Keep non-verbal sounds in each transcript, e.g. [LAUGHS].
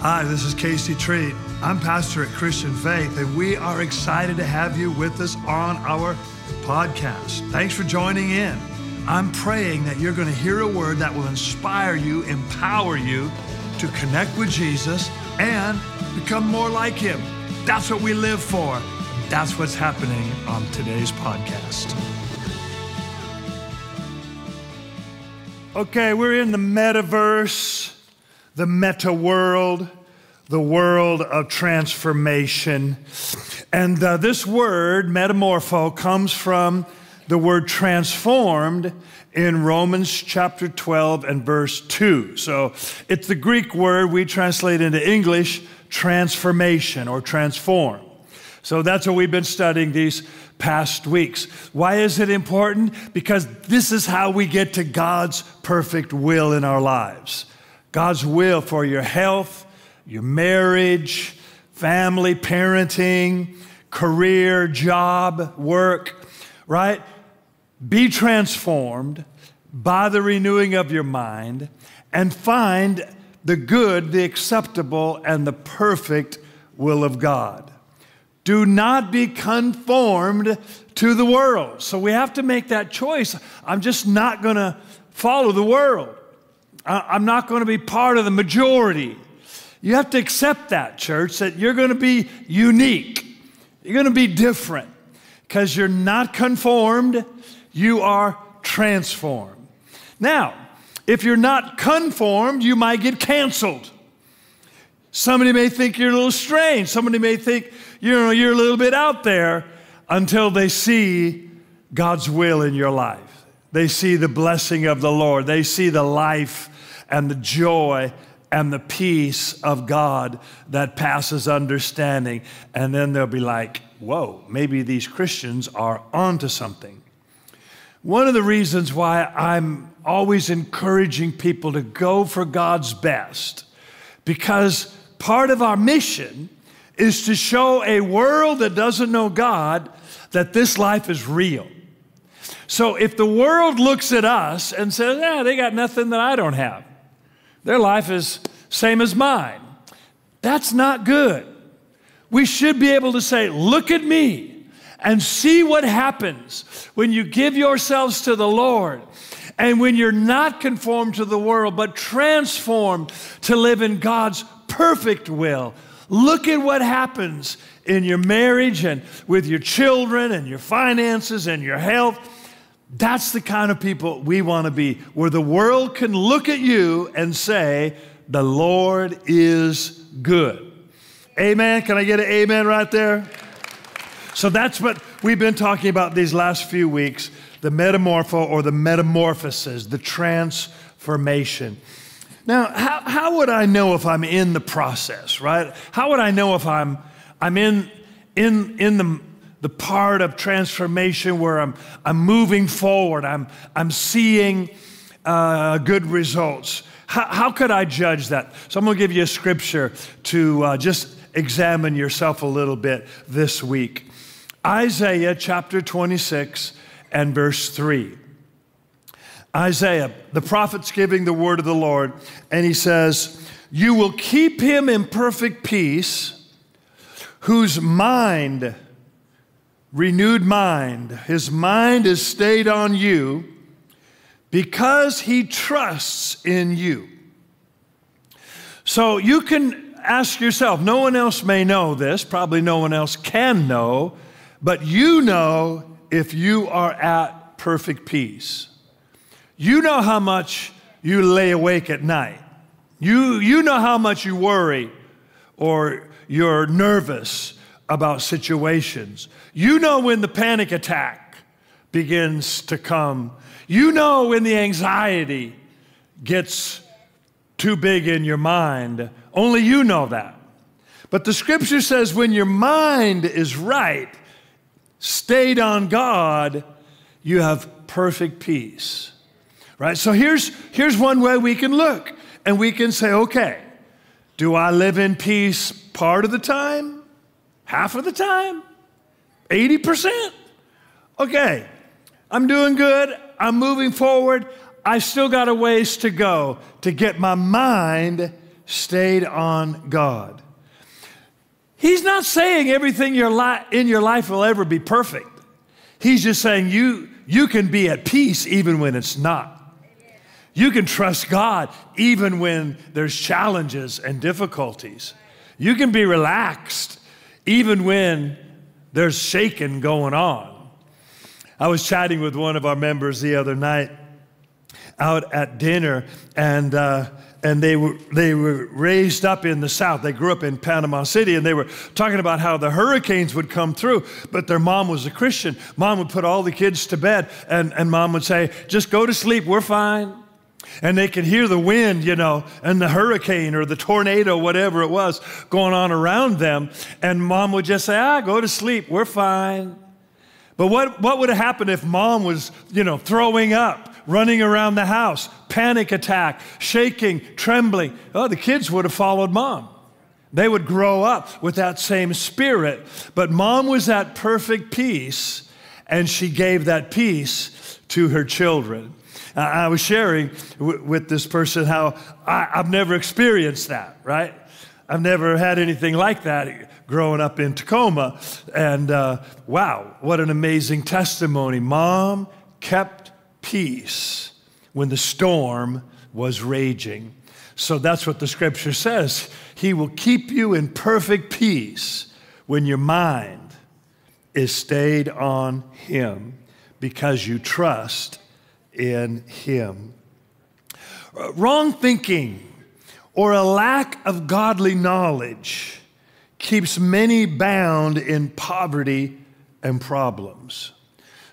Hi, this is Casey Treat. I'm pastor at Christian Faith, and we are excited to have you with us on our podcast. Thanks for joining in. I'm praying that you're going to hear a word that will inspire you, empower you to connect with Jesus and become more like Him. That's what we live for. That's what's happening on today's podcast. Okay, we're in the metaverse the meta world, the world of transformation. And uh, this word, metamorpho, comes from the word transformed in Romans chapter 12 and verse 2. So it's the Greek word we translate into English transformation or transform. So that's what we've been studying these past weeks. Why is it important? Because this is how we get to God's perfect will in our lives. God's will for your health, your marriage, family, parenting, career, job, work, right? Be transformed by the renewing of your mind and find the good, the acceptable, and the perfect will of God. Do not be conformed to the world. So we have to make that choice. I'm just not going to follow the world. I'm not going to be part of the majority. You have to accept that, church, that you're going to be unique. You're going to be different because you're not conformed, you are transformed. Now, if you're not conformed, you might get canceled. Somebody may think you're a little strange. Somebody may think you know, you're a little bit out there until they see God's will in your life. They see the blessing of the Lord. They see the life and the joy and the peace of God that passes understanding. And then they'll be like, whoa, maybe these Christians are onto something. One of the reasons why I'm always encouraging people to go for God's best, because part of our mission is to show a world that doesn't know God that this life is real. So if the world looks at us and says, yeah, they got nothing that I don't have, their life is same as mine. That's not good. We should be able to say, look at me and see what happens when you give yourselves to the Lord and when you're not conformed to the world, but transformed to live in God's perfect will. Look at what happens in your marriage and with your children and your finances and your health that's the kind of people we want to be, where the world can look at you and say, The Lord is good. Amen. Can I get an amen right there? So that's what we've been talking about these last few weeks the metamorpho or the metamorphosis, the transformation. Now, how, how would I know if I'm in the process, right? How would I know if I'm, I'm in, in, in the the part of transformation where I'm, I'm moving forward, I'm, I'm seeing uh, good results. How, how, could I judge that? So I'm going to give you a scripture to uh, just examine yourself a little bit this week. Isaiah chapter 26 and verse 3. Isaiah, the prophet's giving the word of the Lord, and he says, You will keep him in perfect peace, whose mind renewed mind. His mind is stayed on you because he trusts in you. So you can ask yourself, no one else may know this, probably no one else can know, but you know if you are at perfect peace. You know how much you lay awake at night. You, you know how much you worry or you're nervous about situations. You know when the panic attack begins to come. You know when the anxiety gets too big in your mind. Only you know that. But the scripture says when your mind is right, stayed on God, you have perfect peace. Right? So here's, here's one way we can look and we can say, okay, do I live in peace part of the time? Half of the time? 80%? Okay, I'm doing good. I'm moving forward. I still got a ways to go to get my mind stayed on God. He's not saying everything in your life will ever be perfect. He's just saying you, you can be at peace even when it's not. You can trust God even when there's challenges and difficulties. You can be relaxed even when there's shaking going on. I was chatting with one of our members the other night out at dinner, and uh, and they were they were raised up in the South. They grew up in Panama City, and they were talking about how the hurricanes would come through. But their mom was a Christian. Mom would put all the kids to bed, and, and mom would say, "Just go to sleep. We're fine." And they could hear the wind, you know, and the hurricane or the tornado, whatever it was, going on around them. And mom would just say, "Ah, go to sleep. We're fine." But what, what would have happened if mom was, you know, throwing up? running around the house, panic attack, shaking, trembling. Oh, the kids would have followed mom. They would grow up with that same spirit. But mom was at perfect peace, and she gave that peace to her children. I was sharing with this person how I, have never experienced that, right? I've never had anything like that growing up in Tacoma. And uh, wow, what an amazing testimony. Mom kept peace when the storm was raging. So that's what the scripture says. He will keep you in perfect peace when your mind is stayed on Him because you trust in Him. Uh, wrong thinking or a lack of godly knowledge keeps many bound in poverty and problems.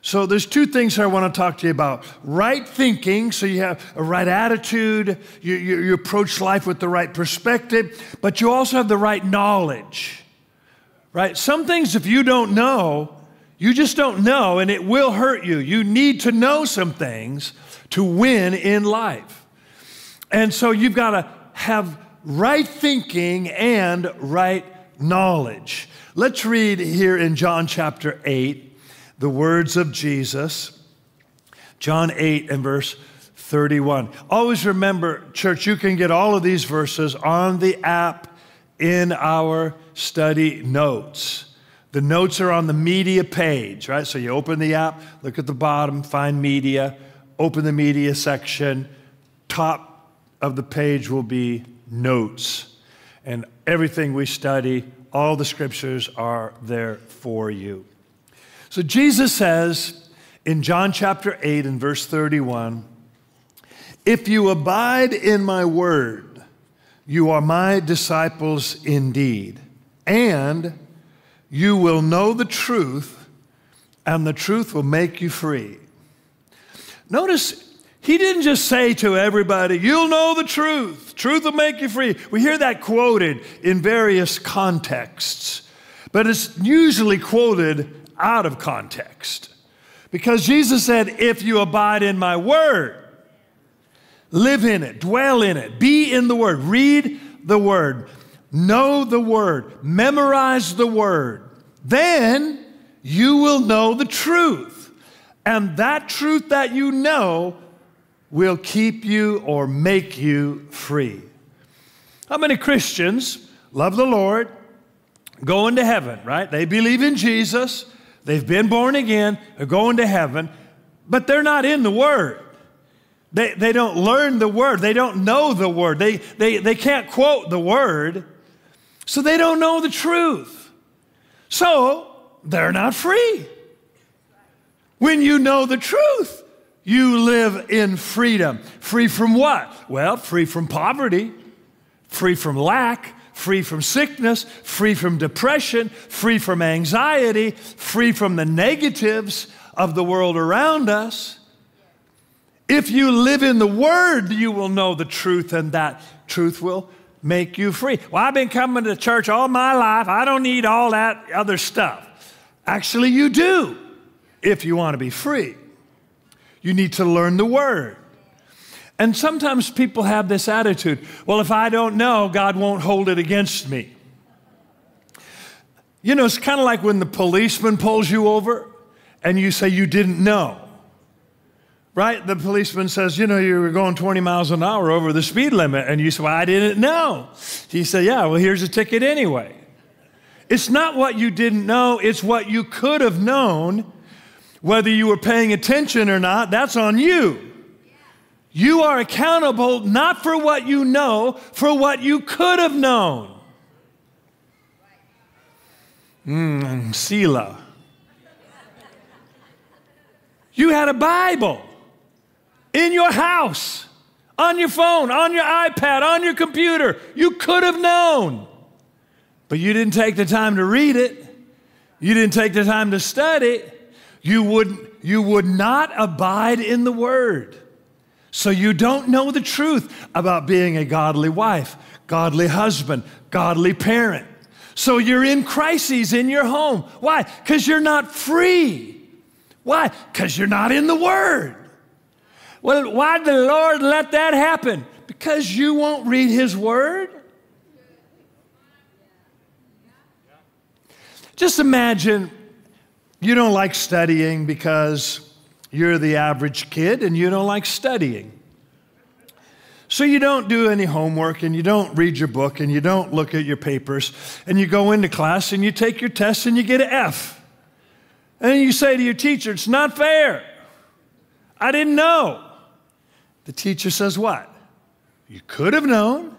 So there's two things I want to talk to you about. Right thinking, so you have a right attitude, you, you, you, approach life with the right perspective, but you also have the right knowledge. Right? Some things, if you don't know, you just don't know, and it will hurt you. You need to know some things to win in life. And so you've got to have right thinking and right knowledge. Let's read here in John chapter 8 the words of Jesus, John 8 and verse 31. Always remember, church, you can get all of these verses on the app in our study notes. The notes are on the media page, right? So you open the app, look at the bottom, find media, open the media section. Top of the page will be notes. And everything we study, all the scriptures are there for you. So Jesus says in John chapter 8 and verse 31 If you abide in my word, you are my disciples indeed, and you will know the truth, and the truth will make you free. Notice he didn't just say to everybody, You'll know the truth. Truth will make you free. We hear that quoted in various contexts, but it's usually quoted out of context. Because Jesus said, If you abide in my word, live in it, dwell in it, be in the word, read the word, know the word, memorize the word, then you will know the truth. And that truth that you know will keep you or make you free. How many Christians love the Lord, going to heaven, right? They believe in Jesus, They've been born again, they're going to heaven, but they're not in the Word. They, they don't learn the Word, they don't know the Word, they, they, they can't quote the Word, so they don't know the truth. So they're not free. When you know the truth, you live in freedom. Free from what? Well, free from poverty, free from lack, free from sickness, free from depression, free from anxiety, free from the negatives of the world around us. If you live in the Word, you will know the truth, and that truth will make you free. Well, I've been coming to church all my life. I don't need all that other stuff. Actually, you do if you want to be free. You need to learn the Word. And sometimes people have this attitude well, if I don't know, God won't hold it against me. You know, it's kind of like when the policeman pulls you over and you say you didn't know. Right? The policeman says, You know, you were going 20 miles an hour over the speed limit. And you say, Well, I didn't know. He said, Yeah, well, here's a ticket anyway. It's not what you didn't know, it's what you could have known. Whether you were paying attention or not, that's on you. You are accountable not for what you know, for what you could have known. Mmm, Selah. You had a Bible in your house, on your phone, on your iPad, on your computer. You could have known, but you didn't take the time to read it. You didn't take the time to study. You would, you would not abide in the Word. So you don't know the truth about being a godly wife, godly husband, godly parent. So you're in crises in your home. Why? Because you're not free. Why? Because you're not in the Word. Well, why did the Lord let that happen? Because you won't read His Word. Just imagine you don't like studying because you're the average kid and you don't like studying. So you don't do any homework and you don't read your book and you don't look at your papers and you go into class and you take your test and you get an F. And you say to your teacher, It's not fair. I didn't know. The teacher says, What? You could have known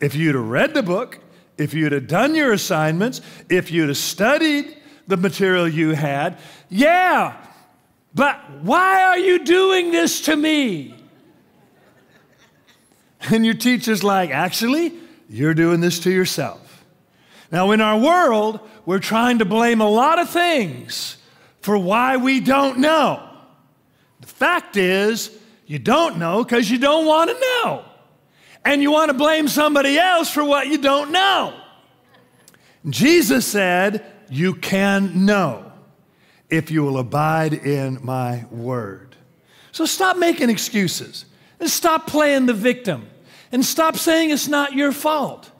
if you'd have read the book, if you'd have done your assignments, if you'd have studied the material you had. Yeah, but why are you doing this to me? And your teacher's like, Actually, you're doing this to yourself. Now, in our world, we're trying to blame a lot of things for why we don't know. The fact is, you don't know because you don't want to know. And you want to blame somebody else for what you don't know. Jesus said, You can know if you will abide in my word. So stop making excuses and stop playing the victim and stop saying it's not your fault.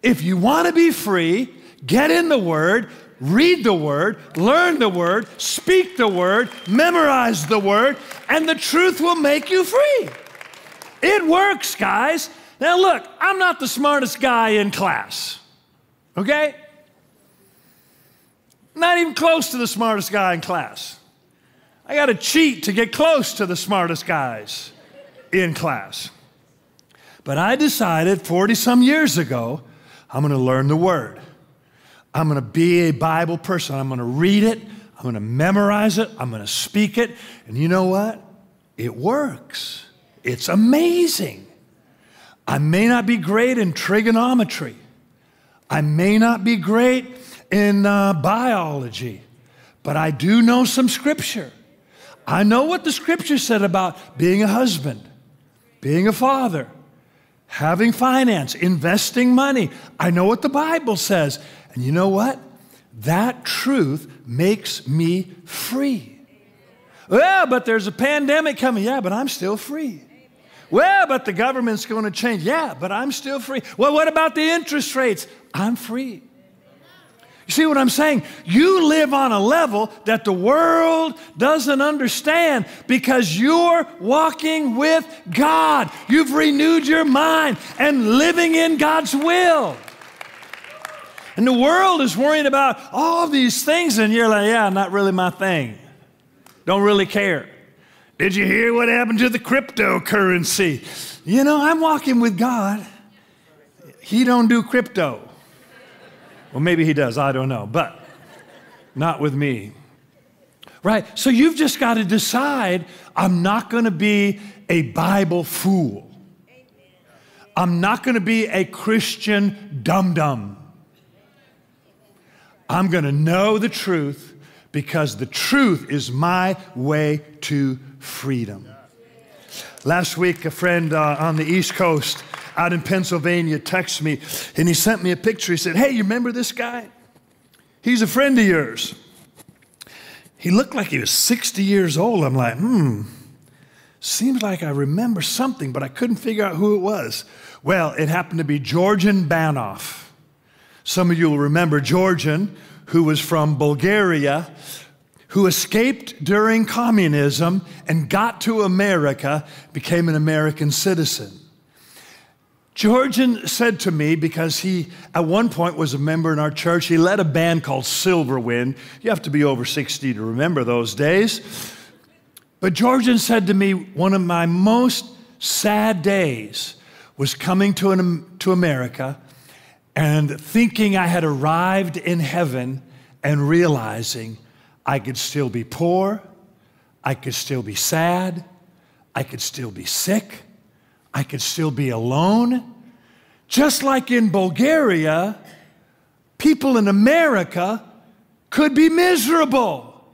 If you want to be free, get in the word, read the word, learn the word, speak the word, memorize the word, and the truth will make you free. It works, guys. Now, look, I'm not the smartest guy in class, okay? Not even close to the smartest guy in class. I got to cheat to get close to the smartest guys in class. But I decided 40 some years ago, I'm going to learn the Word. I'm going to be a Bible person. I'm going to read it. I'm going to memorize it. I'm going to speak it. And you know what? It works. It's amazing. I may not be great in trigonometry. I may not be great in uh, biology, but I do know some scripture. I know what the scripture said about being a husband, being a father, having finance, investing money. I know what the Bible says. And you know what? That truth makes me free. Well, but there's a pandemic coming. Yeah, but I'm still free. Well, but the government's going to change. Yeah, but I'm still free. Well, what about the interest rates? I'm free. You see what I'm saying? You live on a level that the world doesn't understand because you're walking with God. You've renewed your mind and living in God's will. And the world is worrying about all these things, and you're like, yeah, not really my thing. Don't really care. Did you hear what happened to the cryptocurrency? You know, I'm walking with God. He don't do crypto. Well, maybe he does, I don't know, but not with me. Right? So you've just got to decide I'm not going to be a Bible fool. I'm not going to be a Christian dum dum. I'm going to know the truth because the truth is my way to freedom. Last week, a friend uh, on the East Coast out in Pennsylvania texted me and he sent me a picture. He said, Hey, you remember this guy? He's a friend of yours. He looked like he was 60 years old. I'm like, hmm, seems like I remember something, but I couldn't figure out who it was. Well, it happened to be Georgian Banov. Some of you will remember Georgian, who was from Bulgaria, who escaped during communism and got to America, became an American citizen. Georgian said to me, because he at one point was a member in our church, he led a band called Silverwind. You have to be over 60 to remember those days. But Georgian said to me, one of my most sad days was coming to, an, to America and thinking I had arrived in heaven and realizing I could still be poor, I could still be sad, I could still be sick, I could still be alone. Just like in Bulgaria, people in America could be miserable.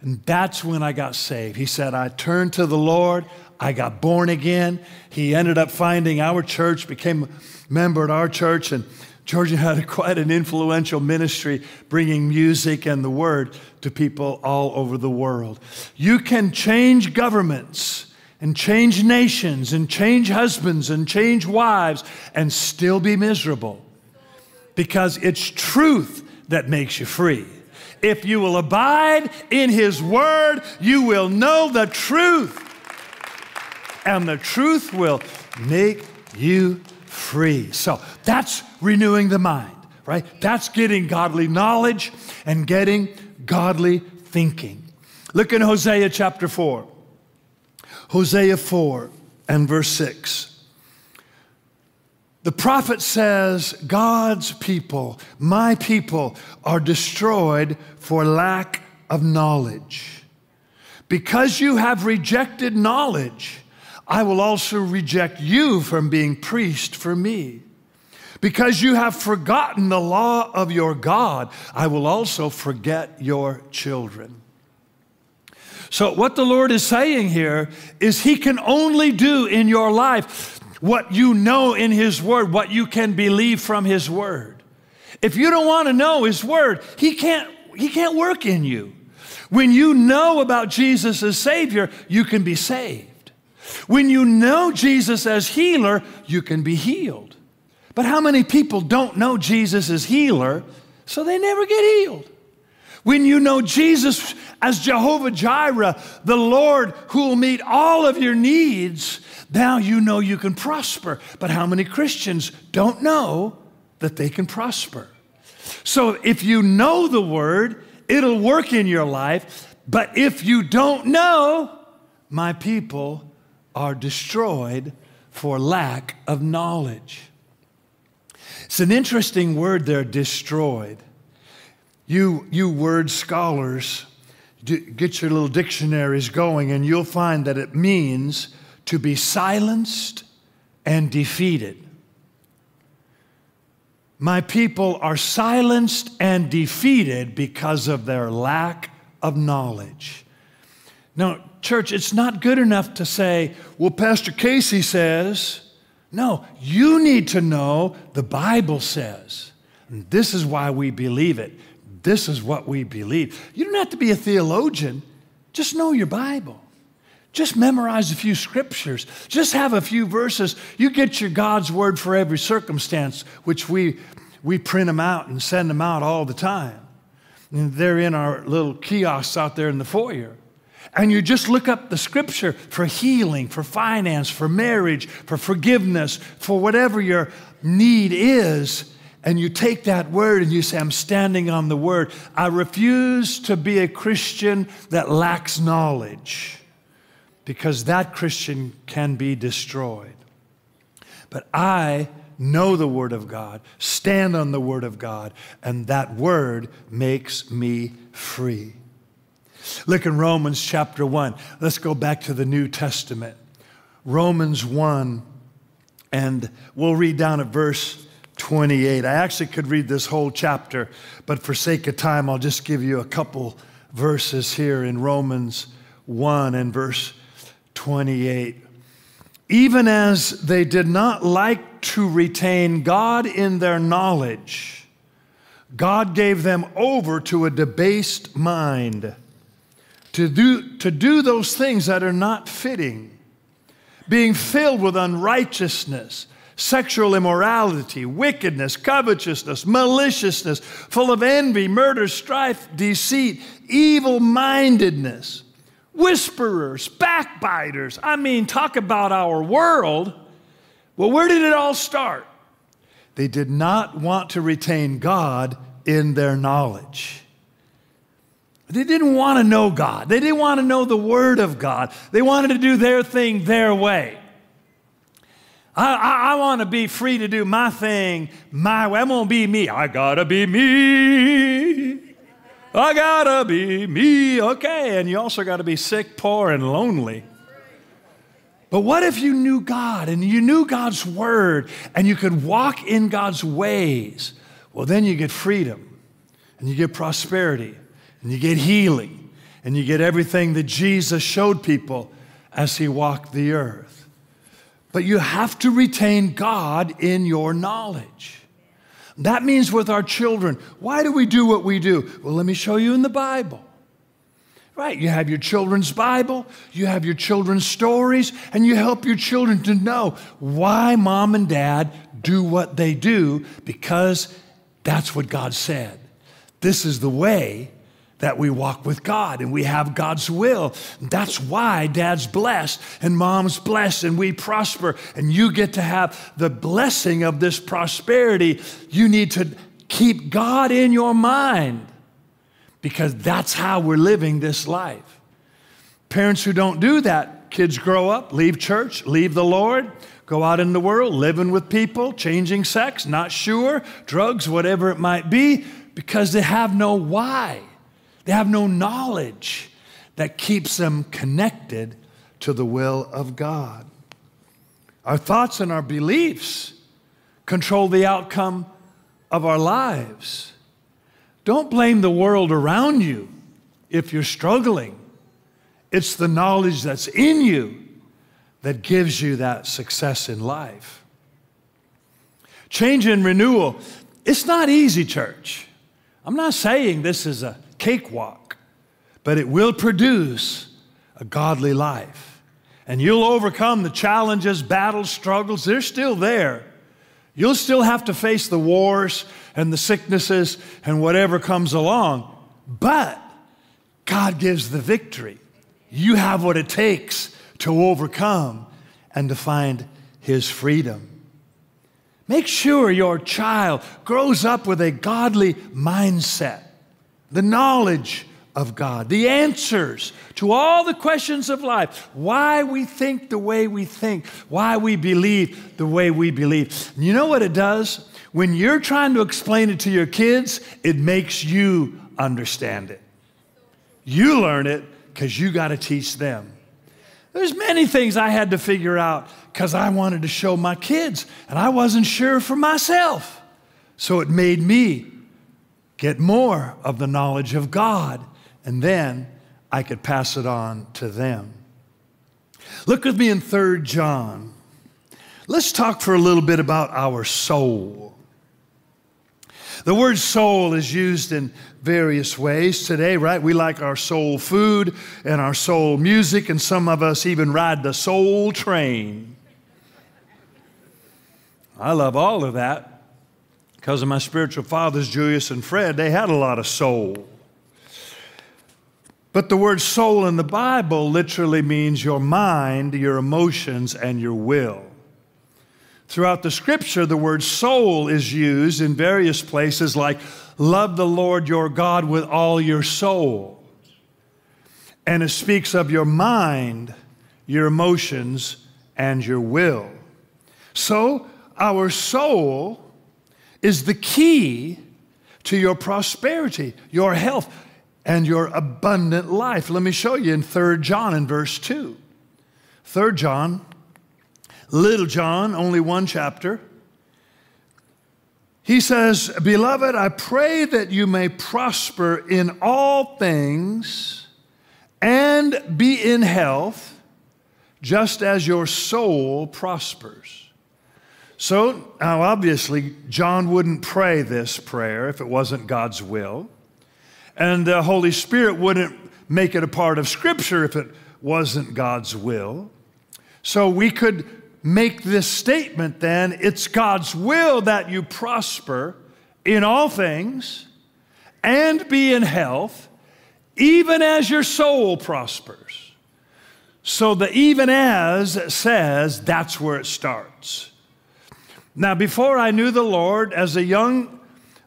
And that's when I got saved. He said, I turned to the Lord. I got born again. He ended up finding our church, became a member at our church, and Georgian had a, quite an influential ministry bringing music and the word to people all over the world. You can change governments and change nations and change husbands and change wives and still be miserable because it's truth that makes you free. If you will abide in His Word, you will know the truth, and the truth will make you free. So that's renewing the mind, right? That's getting godly knowledge and getting godly thinking. Look in Hosea chapter 4. Hosea 4 and verse 6. The prophet says, God's people, my people, are destroyed for lack of knowledge. Because you have rejected knowledge, I will also reject you from being priest for me. Because you have forgotten the law of your God, I will also forget your children. So, what the Lord is saying here is He can only do in your life what you know in His Word, what you can believe from His Word. If you don't want to know His Word, He can't, he can't work in you. When you know about Jesus as Savior, you can be saved. When you know Jesus as healer, you can be healed. But how many people don't know Jesus as healer, so they never get healed? When you know Jesus as Jehovah Jireh, the Lord who will meet all of your needs, now you know you can prosper. But how many Christians don't know that they can prosper? So if you know the word, it'll work in your life. But if you don't know, my people are destroyed for lack of knowledge. It's an interesting word there, destroyed. You, you word scholars, get your little dictionaries going, and you'll find that it means to be silenced and defeated. My people are silenced and defeated because of their lack of knowledge. Now, church, it's not good enough to say, well, Pastor Casey says. No, you need to know the Bible says. And this is why we believe it. This is what we believe. You don't have to be a theologian, just know your Bible. Just memorize a few scriptures. Just have a few verses. You get your God's word for every circumstance, which we, we print them out and send them out all the time. And they're in our little kiosks out there in the foyer. And you just look up the scripture for healing, for finance, for marriage, for forgiveness, for whatever your need is and you take that word and you say, I'm standing on the word. I refuse to be a Christian that lacks knowledge because that Christian can be destroyed. But I know the Word of God, stand on the Word of God, and that Word makes me free. Look in Romans chapter 1. Let's go back to the New Testament. Romans 1, and we'll read down at verse 28. I actually could read this whole chapter, but for sake of time, I'll just give you a couple verses here in Romans 1 and verse 28. Even as they did not like to retain God in their knowledge, God gave them over to a debased mind to do, to do those things that are not fitting, being filled with unrighteousness sexual immorality, wickedness, covetousness, maliciousness, full of envy, murder, strife, deceit, evil mindedness, whisperers, backbiters. I mean, talk about our world. Well, where did it all start? They did not want to retain God in their knowledge. They didn't want to know God. They didn't want to know the Word of God. They wanted to do their thing their way. I, I, I want to be free to do my thing my way. I'm going to be me. I got to be me. I got to be me. Okay. And you also got to be sick, poor, and lonely. But what if you knew God and you knew God's word and you could walk in God's ways? Well, then you get freedom and you get prosperity and you get healing and you get everything that Jesus showed people as he walked the earth. But you have to retain God in your knowledge. That means with our children. Why do we do what we do? Well, let me show you in the Bible. Right, you have your children's Bible, you have your children's stories, and you help your children to know why mom and dad do what they do because that's what God said. This is the way that we walk with God and we have God's will. That's why dad's blessed and mom's blessed and we prosper and you get to have the blessing of this prosperity. You need to keep God in your mind because that's how we're living this life. Parents who don't do that, kids grow up, leave church, leave the Lord, go out in the world, living with people, changing sex, not sure, drugs, whatever it might be, because they have no why. They have no knowledge that keeps them connected to the will of God. Our thoughts and our beliefs control the outcome of our lives. Don't blame the world around you if you're struggling. It's the knowledge that's in you that gives you that success in life. Change and renewal. It's not easy, church. I'm not saying this is a cakewalk, but it will produce a godly life. And you'll overcome the challenges, battles, struggles, they're still there. You'll still have to face the wars and the sicknesses and whatever comes along, but God gives the victory. You have what it takes to overcome and to find His freedom. Make sure your child grows up with a godly mindset the knowledge of God, the answers to all the questions of life, why we think the way we think, why we believe the way we believe. And you know what it does? When you're trying to explain it to your kids, it makes you understand it. You learn it because you got to teach them. There's many things I had to figure out because I wanted to show my kids, and I wasn't sure for myself. So it made me get more of the knowledge of God, and then I could pass it on to them. Look with me in 3 John. Let's talk for a little bit about our soul. The word soul is used in various ways today, right? We like our soul food and our soul music, and some of us even ride the soul train. I love all of that because of my spiritual fathers, Julius and Fred, they had a lot of soul. But the word soul in the Bible literally means your mind, your emotions, and your will. Throughout the scripture, the word soul is used in various places like love the Lord your God with all your soul. And it speaks of your mind, your emotions, and your will. So, our soul is the key to your prosperity, your health, and your abundant life. Let me show you in 3 John in verse 2. 3 John, little John, only one chapter. He says, Beloved, I pray that you may prosper in all things and be in health, just as your soul prospers. So, now obviously, John wouldn't pray this prayer if it wasn't God's will. And the Holy Spirit wouldn't make it a part of Scripture if it wasn't God's will. So, we could make this statement then it's God's will that you prosper in all things and be in health, even as your soul prospers. So the even as says that's where it starts. Now, before I knew the Lord, as a young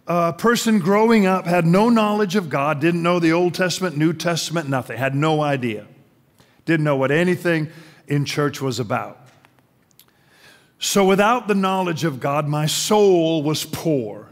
uh, person growing up, had no knowledge of God, didn't know the Old Testament, New Testament, nothing, had no idea. Didn't know what anything in church was about. So, without the knowledge of God, my soul was poor.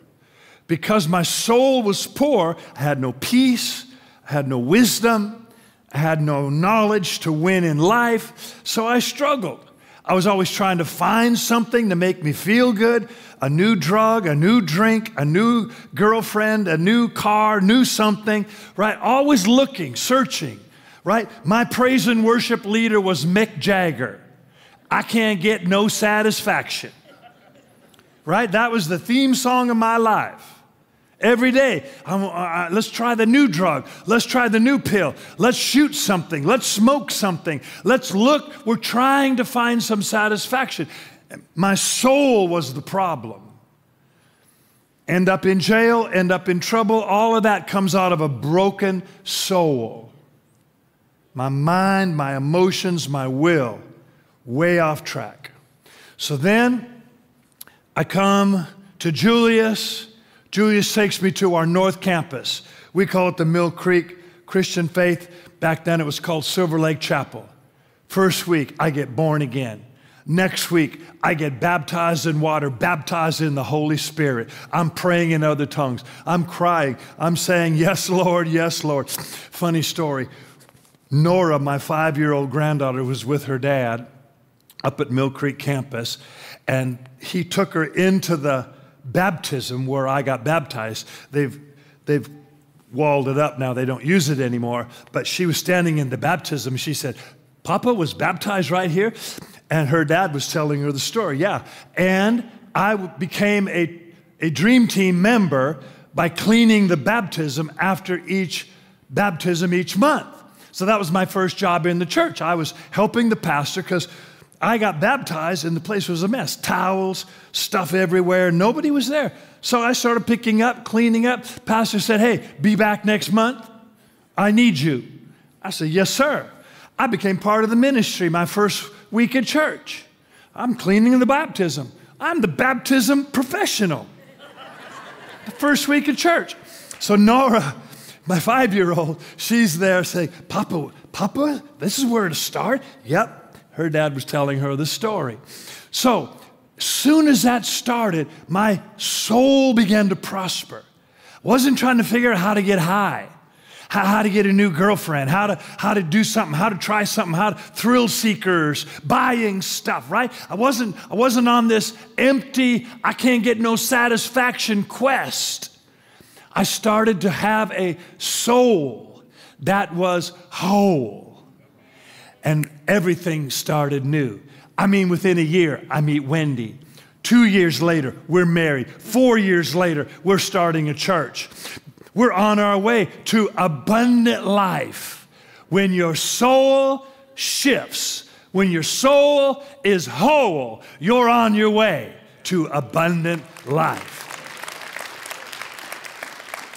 Because my soul was poor, I had no peace, I had no wisdom, I had no knowledge to win in life, so I struggled. I was always trying to find something to make me feel good a new drug, a new drink, a new girlfriend, a new car, new something, right? Always looking, searching, right? My praise and worship leader was Mick Jagger. I can't get no satisfaction. Right? That was the theme song of my life. Every day, uh, let's try the new drug. Let's try the new pill. Let's shoot something. Let's smoke something. Let's look. We're trying to find some satisfaction. My soul was the problem. End up in jail, end up in trouble. All of that comes out of a broken soul. My mind, my emotions, my will way off track. So then I come to Julius. Julius takes me to our North Campus. We call it the Mill Creek Christian Faith. Back then it was called Silver Lake Chapel. First week, I get born again. Next week, I get baptized in water, baptized in the Holy Spirit. I'm praying in other tongues. I'm crying. I'm saying, Yes, Lord, yes, Lord. Funny story. Nora, my five year old granddaughter, was with her dad up at Mill Creek campus, and he took her into the baptism where I got baptized. They've, they've walled it up now, they don't use it anymore. But she was standing in the baptism. She said, Papa was baptized right here. And her dad was telling her the story. Yeah. And I became a, a dream team member by cleaning the baptism after each baptism each month. So that was my first job in the church. I was helping the pastor because I got baptized and the place was a mess towels, stuff everywhere. Nobody was there. So I started picking up, cleaning up. Pastor said, Hey, be back next month. I need you. I said, Yes, sir. I became part of the ministry my first week at church. I'm cleaning the baptism. I'm the baptism professional. the first week at church. So Nora, my five year old, she's there saying, Papa, Papa, this is where to start? Yep, her dad was telling her the story. So, soon as that started, my soul began to prosper. Wasn't trying to figure out how to get high, how, how to get a new girlfriend, how to, how to do something, how to try something, how to thrill seekers, buying stuff, right? I wasn't, I wasn't on this empty, I can't get no satisfaction quest. I started to have a soul that was whole everything started new. I mean, within a year, I meet Wendy. Two years later, we're married. Four years later, we're starting a church. We're on our way to abundant life. When your soul shifts, when your soul is whole, you're on your way to abundant life.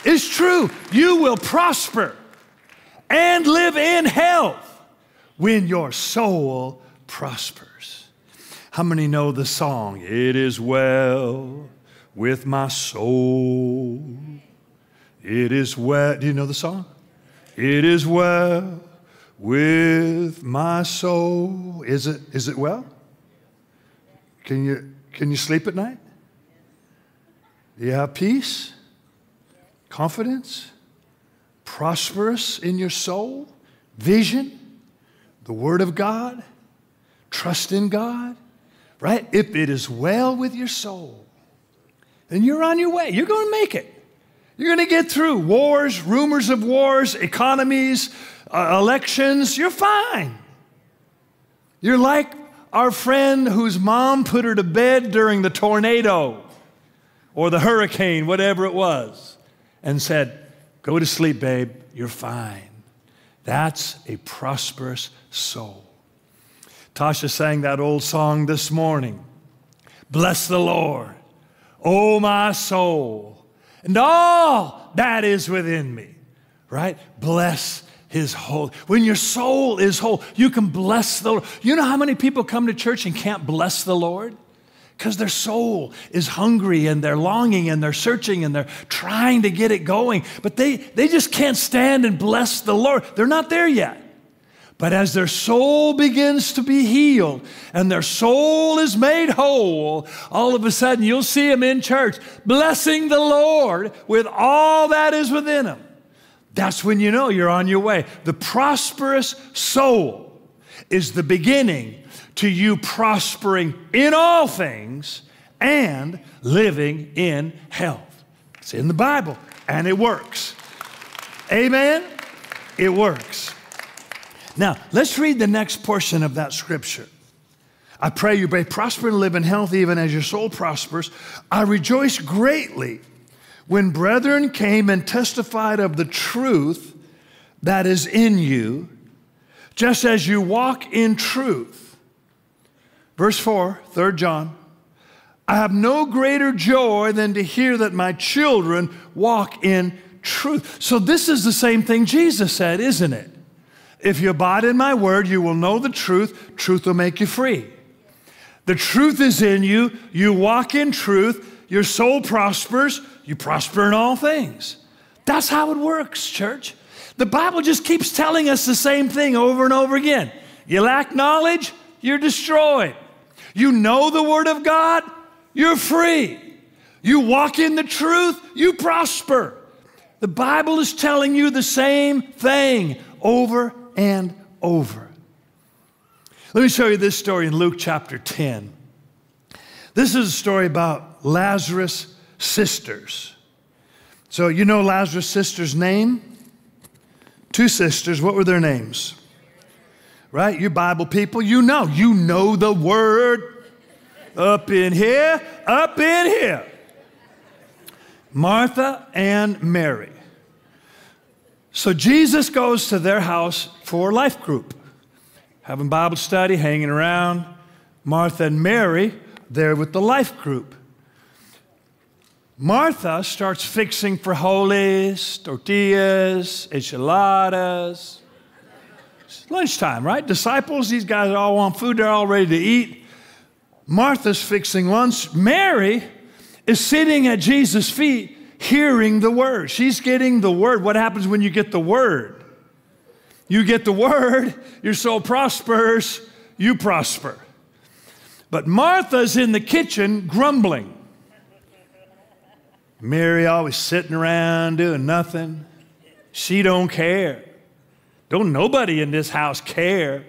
It's true, you will prosper and live in health when your soul prospers. How many know the song, It is well with my soul? It is well. Do you know the song? It is well with my soul. Is it, is it well? Can you, can you sleep at night? Do you have peace? Confidence? Prosperous in your soul? Vision? The Word of God, trust in God, right? If it is well with your soul, then you're on your way. You're going to make it. You're going to get through wars, rumors of wars, economies, uh, elections. You're fine. You're like our friend whose mom put her to bed during the tornado or the hurricane, whatever it was, and said, Go to sleep, babe. You're fine. That's a prosperous soul. Tasha sang that old song this morning. Bless the Lord, oh my soul, and all that is within me. Right? Bless his whole. When your soul is whole, you can bless the Lord. You know how many people come to church and can't bless the Lord? Because their soul is hungry and they're longing and they're searching and they're trying to get it going, but they, they just can't stand and bless the Lord. They're not there yet. But as their soul begins to be healed and their soul is made whole, all of a sudden you'll see them in church blessing the Lord with all that is within them. That's when you know you're on your way. The prosperous soul is the beginning to you prospering in all things and living in health. It's in the Bible and it works. Amen? It works. Now, let's read the next portion of that scripture. I pray you may prosper and live in health even as your soul prospers. I rejoice greatly when brethren came and testified of the truth that is in you, just as you walk in truth. Verse 4, 3 John. I have no greater joy than to hear that my children walk in truth. So, this is the same thing Jesus said, isn't it? If you abide in my word, you will know the truth. Truth will make you free. The truth is in you. You walk in truth. Your soul prospers. You prosper in all things. That's how it works, church. The Bible just keeps telling us the same thing over and over again. You lack knowledge, you're destroyed. You know the Word of God, you're free. You walk in the truth, you prosper. The Bible is telling you the same thing over and over. Let me show you this story in Luke chapter 10. This is a story about Lazarus' sisters. So, you know Lazarus' sister's name? Two sisters, what were their names? Right? You Bible people, you know. You know the word up in here, up in here. Martha and Mary. So Jesus goes to their house for life group, having Bible study, hanging around. Martha and Mary there with the life group. Martha starts fixing frijoles, tortillas, enchiladas. It's lunchtime, right? Disciples, these guys all want food, they're all ready to eat. Martha's fixing lunch. Mary is sitting at Jesus' feet hearing the word. She's getting the word. What happens when you get the word? You get the word, your soul prospers, you prosper. But Martha's in the kitchen grumbling. Mary always sitting around doing nothing. She don't care. Don't nobody in this house care.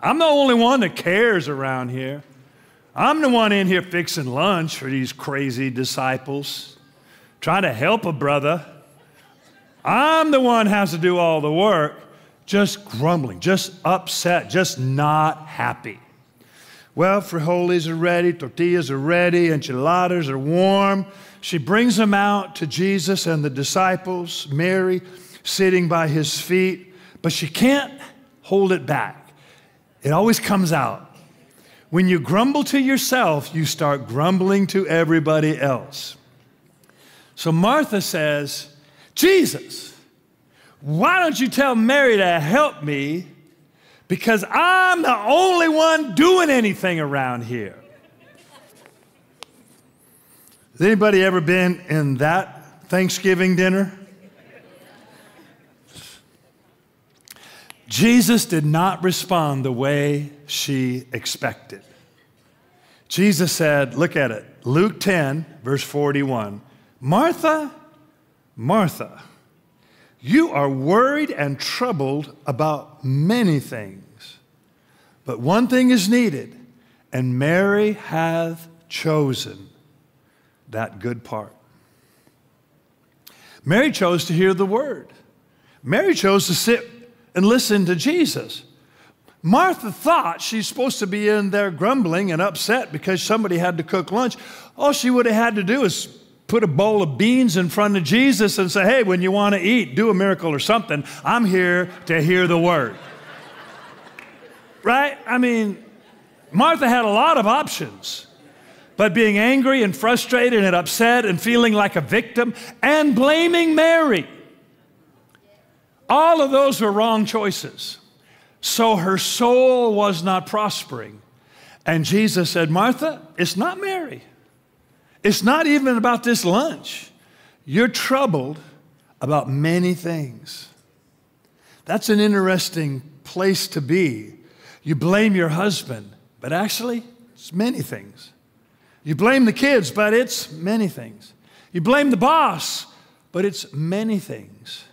I'm the only one that cares around here. I'm the one in here fixing lunch for these crazy disciples trying to help a brother. I'm the one has to do all the work, just grumbling, just upset, just not happy. Well, frijoles are ready, tortillas are ready, enchiladas are warm. She brings them out to Jesus and the disciples, Mary sitting by his feet, but she can't hold it back. It always comes out. When you grumble to yourself, you start grumbling to everybody else. So Martha says, Jesus, why don't you tell Mary to help me? Because I'm the only one doing anything around here. Has anybody ever been in that Thanksgiving dinner? Jesus did not respond the way she expected. Jesus said, look at it, Luke 10, verse 41. Martha, Martha, you are worried and troubled about many things, but one thing is needed, and Mary hath chosen that good part. Mary chose to hear the word. Mary chose to sit and listen to Jesus. Martha thought she's supposed to be in there grumbling and upset because somebody had to cook lunch. All she would have had to do is put a bowl of beans in front of Jesus and say, hey, when you want to eat, do a miracle or something. I'm here to hear the word. right? I mean, Martha had a lot of options, but being angry and frustrated and upset and feeling like a victim and blaming Mary. All of those were wrong choices. So her soul was not prospering. And Jesus said, Martha, it's not Mary. It's not even about this lunch. You're troubled about many things. That's an interesting place to be. You blame your husband, but actually, it's many things. You blame the kids, but it's many things. You blame the boss, but it's many things.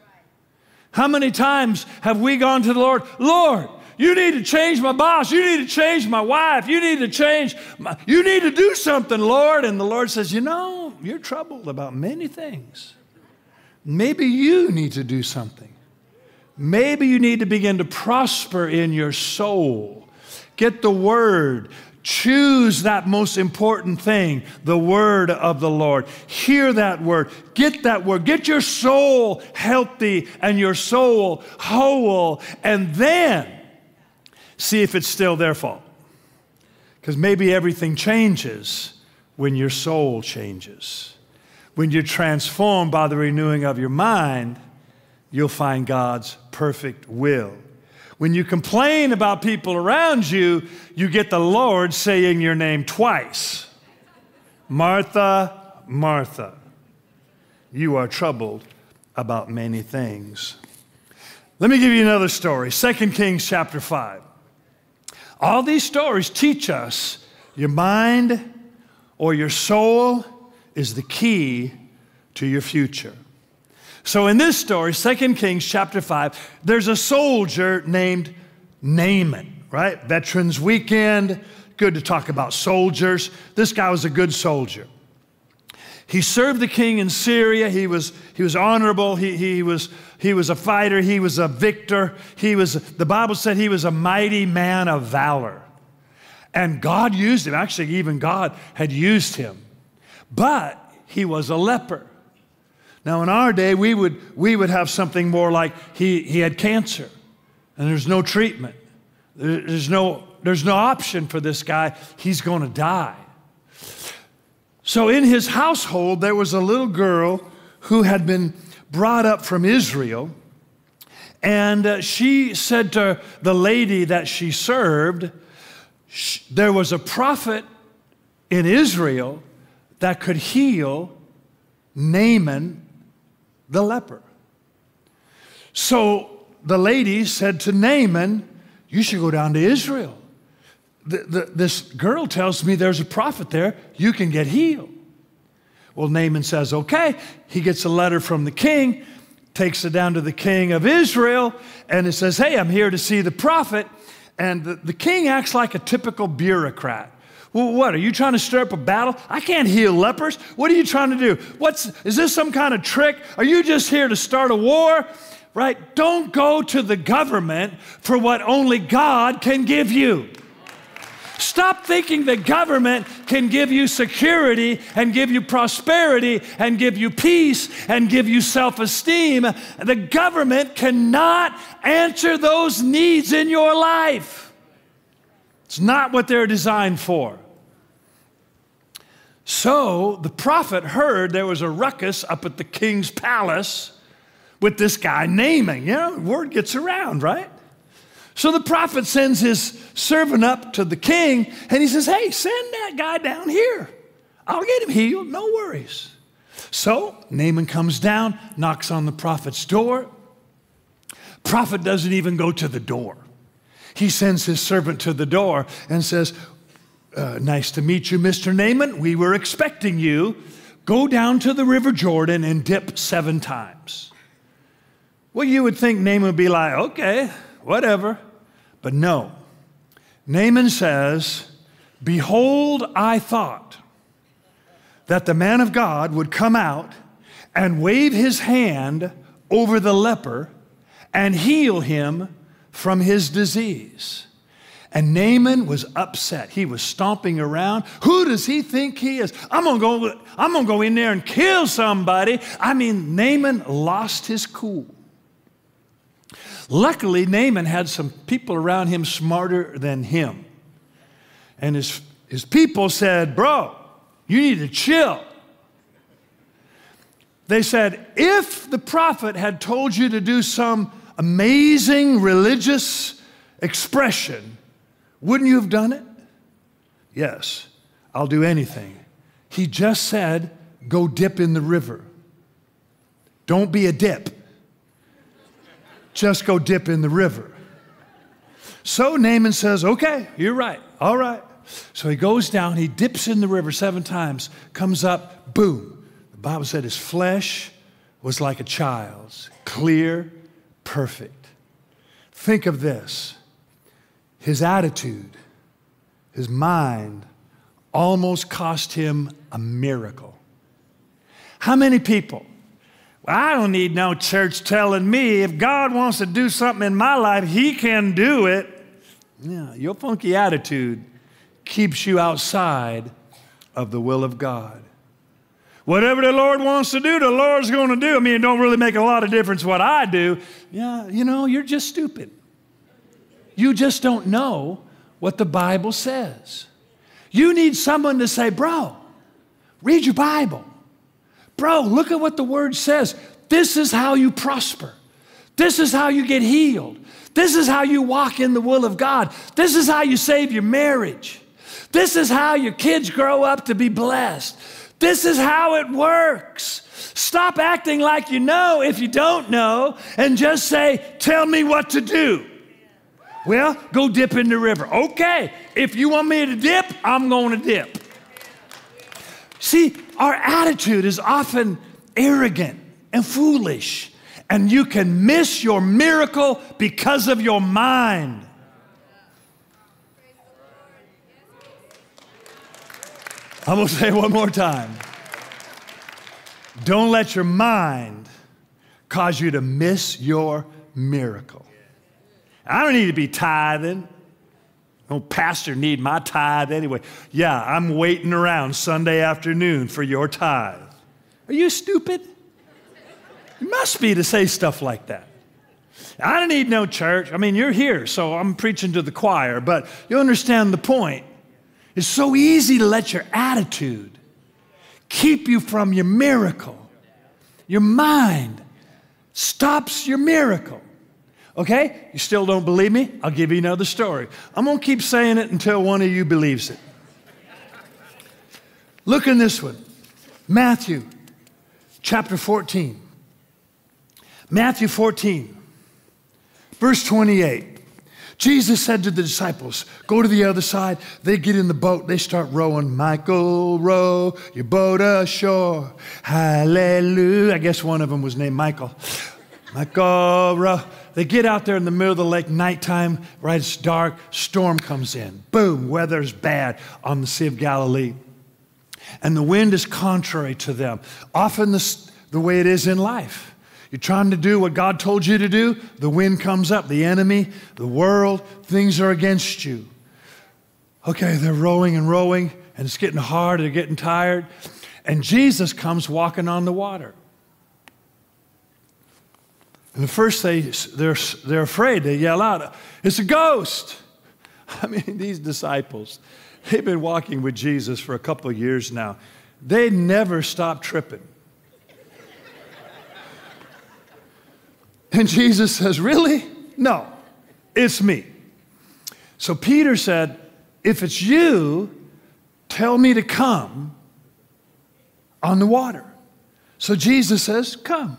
How many times have we gone to the Lord, Lord, you need to change my boss. You need to change my wife. You need to change, my, you need to do something, Lord. And the Lord says, You know, you're troubled about many things. Maybe you need to do something. Maybe you need to begin to prosper in your soul. Get the word. Choose that most important thing, the word of the Lord. Hear that word. Get that word. Get your soul healthy and your soul whole. And then see if it's still their fault. Because maybe everything changes when your soul changes. When you're transformed by the renewing of your mind, you'll find God's perfect will. When you complain about people around you, you get the Lord saying your name twice Martha, Martha, you are troubled about many things. Let me give you another story 2 Kings chapter 5. All these stories teach us your mind or your soul is the key to your future. So in this story, 2 Kings chapter 5, there's a soldier named Naaman, right? Veterans Weekend, good to talk about soldiers. This guy was a good soldier. He served the king in Syria. He was, he was honorable. He, he, was, he was a fighter. He was a victor. He was, the Bible said he was a mighty man of valor. And God used him. Actually, even God had used him. But he was a leper. Now, in our day, we would, we would have something more like he, he had cancer and there's no treatment. There's no, there's no option for this guy. He's going to die. So, in his household, there was a little girl who had been brought up from Israel. And uh, she said to the lady that she served, there was a prophet in Israel that could heal Naaman the leper. So the lady said to Naaman, You should go down to Israel. The, the, this girl tells me there's a prophet there, you can get healed. Well, Naaman says, Okay. He gets a letter from the king, takes it down to the king of Israel, and it says, Hey, I'm here to see the prophet. And the, the king acts like a typical bureaucrat. Well, what? Are you trying to stir up a battle? I can't heal lepers. What are you trying to do? What's, is this some kind of trick? Are you just here to start a war? Right? Don't go to the government for what only God can give you. Stop thinking the government can give you security and give you prosperity and give you peace and give you self esteem. The government cannot answer those needs in your life. It's not what they're designed for. So the prophet heard there was a ruckus up at the king's palace with this guy Naaman. You know, word gets around, right? So the prophet sends his servant up to the king and he says, Hey, send that guy down here. I'll get him healed, no worries. So Naaman comes down, knocks on the prophet's door. Prophet doesn't even go to the door. He sends his servant to the door and says, uh, nice to meet you, Mr. Naaman. We were expecting you. Go down to the River Jordan and dip seven times. Well, you would think Naaman would be like, okay, whatever. But no. Naaman says, Behold, I thought that the man of God would come out and wave his hand over the leper and heal him from his disease. And Naaman was upset. He was stomping around. Who does he think he is? I'm gonna go, I'm gonna go in there and kill somebody. I mean, Naaman lost his cool. Luckily, Naaman had some people around him smarter than him. And his, his people said, Bro, you need to chill. They said, If the prophet had told you to do some amazing religious expression, wouldn't you have done it? Yes, I'll do anything. He just said, Go dip in the river. Don't be a dip. Just go dip in the river. So Naaman says, Okay, you're right. All right. So he goes down, he dips in the river seven times, comes up, boom. The Bible said his flesh was like a child's, clear, perfect. Think of this his attitude, his mind almost cost him a miracle. How many people? Well, I don't need no church telling me if God wants to do something in my life, He can do it. Yeah, your funky attitude keeps you outside of the will of God. Whatever the Lord wants to do, the Lord's going to do. I mean, it don't really make a lot of difference what I do. Yeah, you know, you're just stupid. You just don't know what the Bible says. You need someone to say, bro, read your Bible. Bro, look at what the word says. This is how you prosper. This is how you get healed. This is how you walk in the will of God. This is how you save your marriage. This is how your kids grow up to be blessed. This is how it works. Stop acting like you know if you don't know and just say, Tell me what to do. Well, go dip in the river. Okay, if you want me to dip, I'm going to dip. See, our attitude is often arrogant and foolish, and you can miss your miracle because of your mind. I'm going to say one more time. Don't let your mind cause you to miss your miracle. I don't need to be tithing. No pastor need my tithe anyway. Yeah, I'm waiting around Sunday afternoon for your tithe. Are you stupid? You must be to say stuff like that. I don't need no church. I mean, you're here, so I'm preaching to the choir, but you understand the point. It's so easy to let your attitude keep you from your miracle. Your mind stops your miracle. Okay? You still don't believe me? I'll give you another story. I'm going to keep saying it until one of you believes it. Look in this one Matthew chapter 14. Matthew 14, verse 28. Jesus said to the disciples, Go to the other side. They get in the boat. They start rowing. Michael, row your boat ashore. Hallelujah. I guess one of them was named Michael. Michael, row. They get out there in the middle of the lake, nighttime, right? It's dark, storm comes in. Boom, weather's bad on the Sea of Galilee. And the wind is contrary to them. Often the, the way it is in life. You're trying to do what God told you to do, the wind comes up. The enemy, the world, things are against you. Okay, they're rowing and rowing, and it's getting hard, they're getting tired. And Jesus comes walking on the water. And the first they, they're, they're afraid, they yell out, It's a ghost. [LAUGHS] I mean, these disciples, they've been walking with Jesus for a couple of years now. They never stop tripping. [LAUGHS] And Jesus says, Really? No, it's me. So Peter said, If it's you, tell me to come on the water. So Jesus says, Come.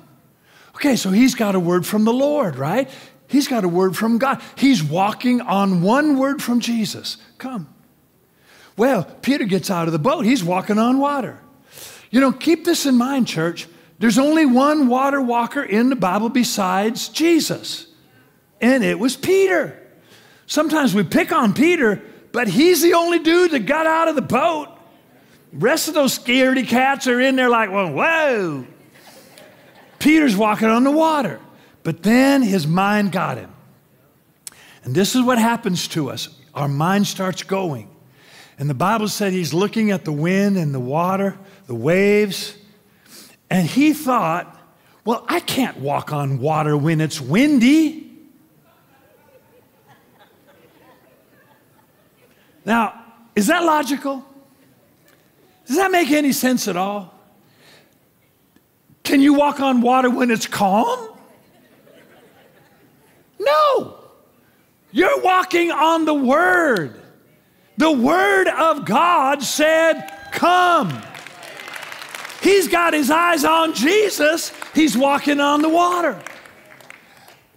Okay, so he's got a word from the Lord, right? He's got a word from God. He's walking on one word from Jesus come. Well, Peter gets out of the boat. He's walking on water. You know, keep this in mind, church. There's only one water walker in the Bible besides Jesus, and it was Peter. Sometimes we pick on Peter, but he's the only dude that got out of the boat. Rest of those scaredy cats are in there like, well, whoa. Peter's walking on the water. But then his mind got him. And this is what happens to us our mind starts going. And the Bible said he's looking at the wind and the water, the waves, and he thought, well, I can't walk on water when it's windy. Now, Is that logical? Does that make any sense at all? Can you walk on water when it's calm? No. You're walking on the Word. The Word of God said, Come. He's got his eyes on Jesus, he's walking on the water.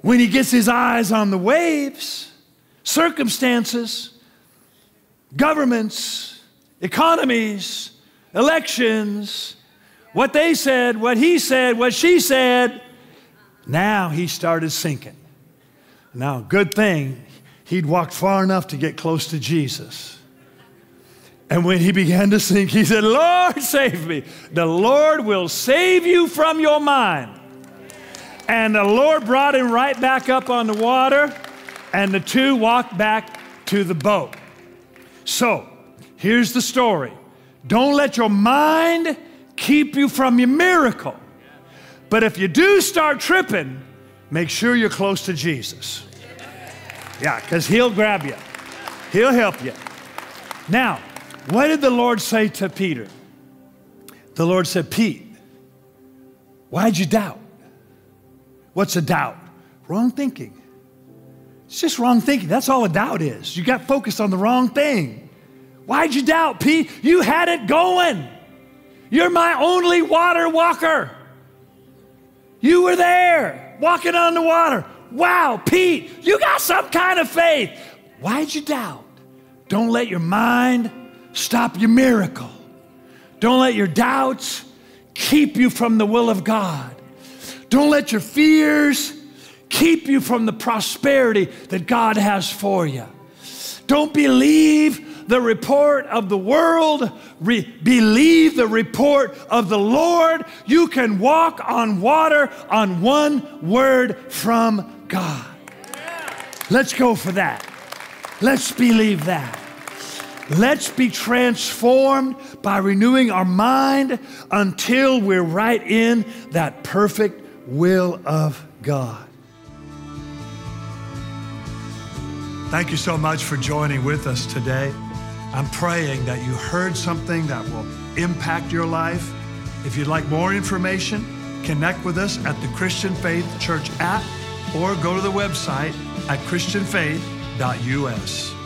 When he gets his eyes on the waves, circumstances, governments, economies, elections, what they said, what he said, what she said, now he started sinking. Now, good thing he'd walked far enough to get close to Jesus. And when he began to sink, he said, Lord, save me. The Lord will save you from your mind. And the Lord brought him right back up on the water, and the two walked back to the boat. So, here's the story don't let your mind keep you from your miracle. But if you do start tripping, make sure you're close to Jesus. Yeah, because He'll grab you, He'll help you. Now, what did the Lord say to Peter? The Lord said, Pete, why'd you doubt? What's a doubt? Wrong thinking. It's just wrong thinking. That's all a doubt is. You got focused on the wrong thing. Why'd you doubt, Pete? You had it going. You're my only water walker. You were there walking on the water. Wow, Pete, you got some kind of faith. Why'd you doubt? Don't let your mind stop your miracle. Don't let your doubts keep you from the will of God. Don't let your fears keep you from the prosperity that God has for you. Don't believe the report of the world, Re- believe the report of the Lord. You can walk on water on one word from God. Let's go for that. Let's believe that. Let's be transformed by renewing our mind until we're right in that perfect will of God. Thank you so much for joining with us today. I'm praying that you heard something that will impact your life. If you'd like more information, connect with us at the Christian Faith Church app or go to the website at christianfaith.us.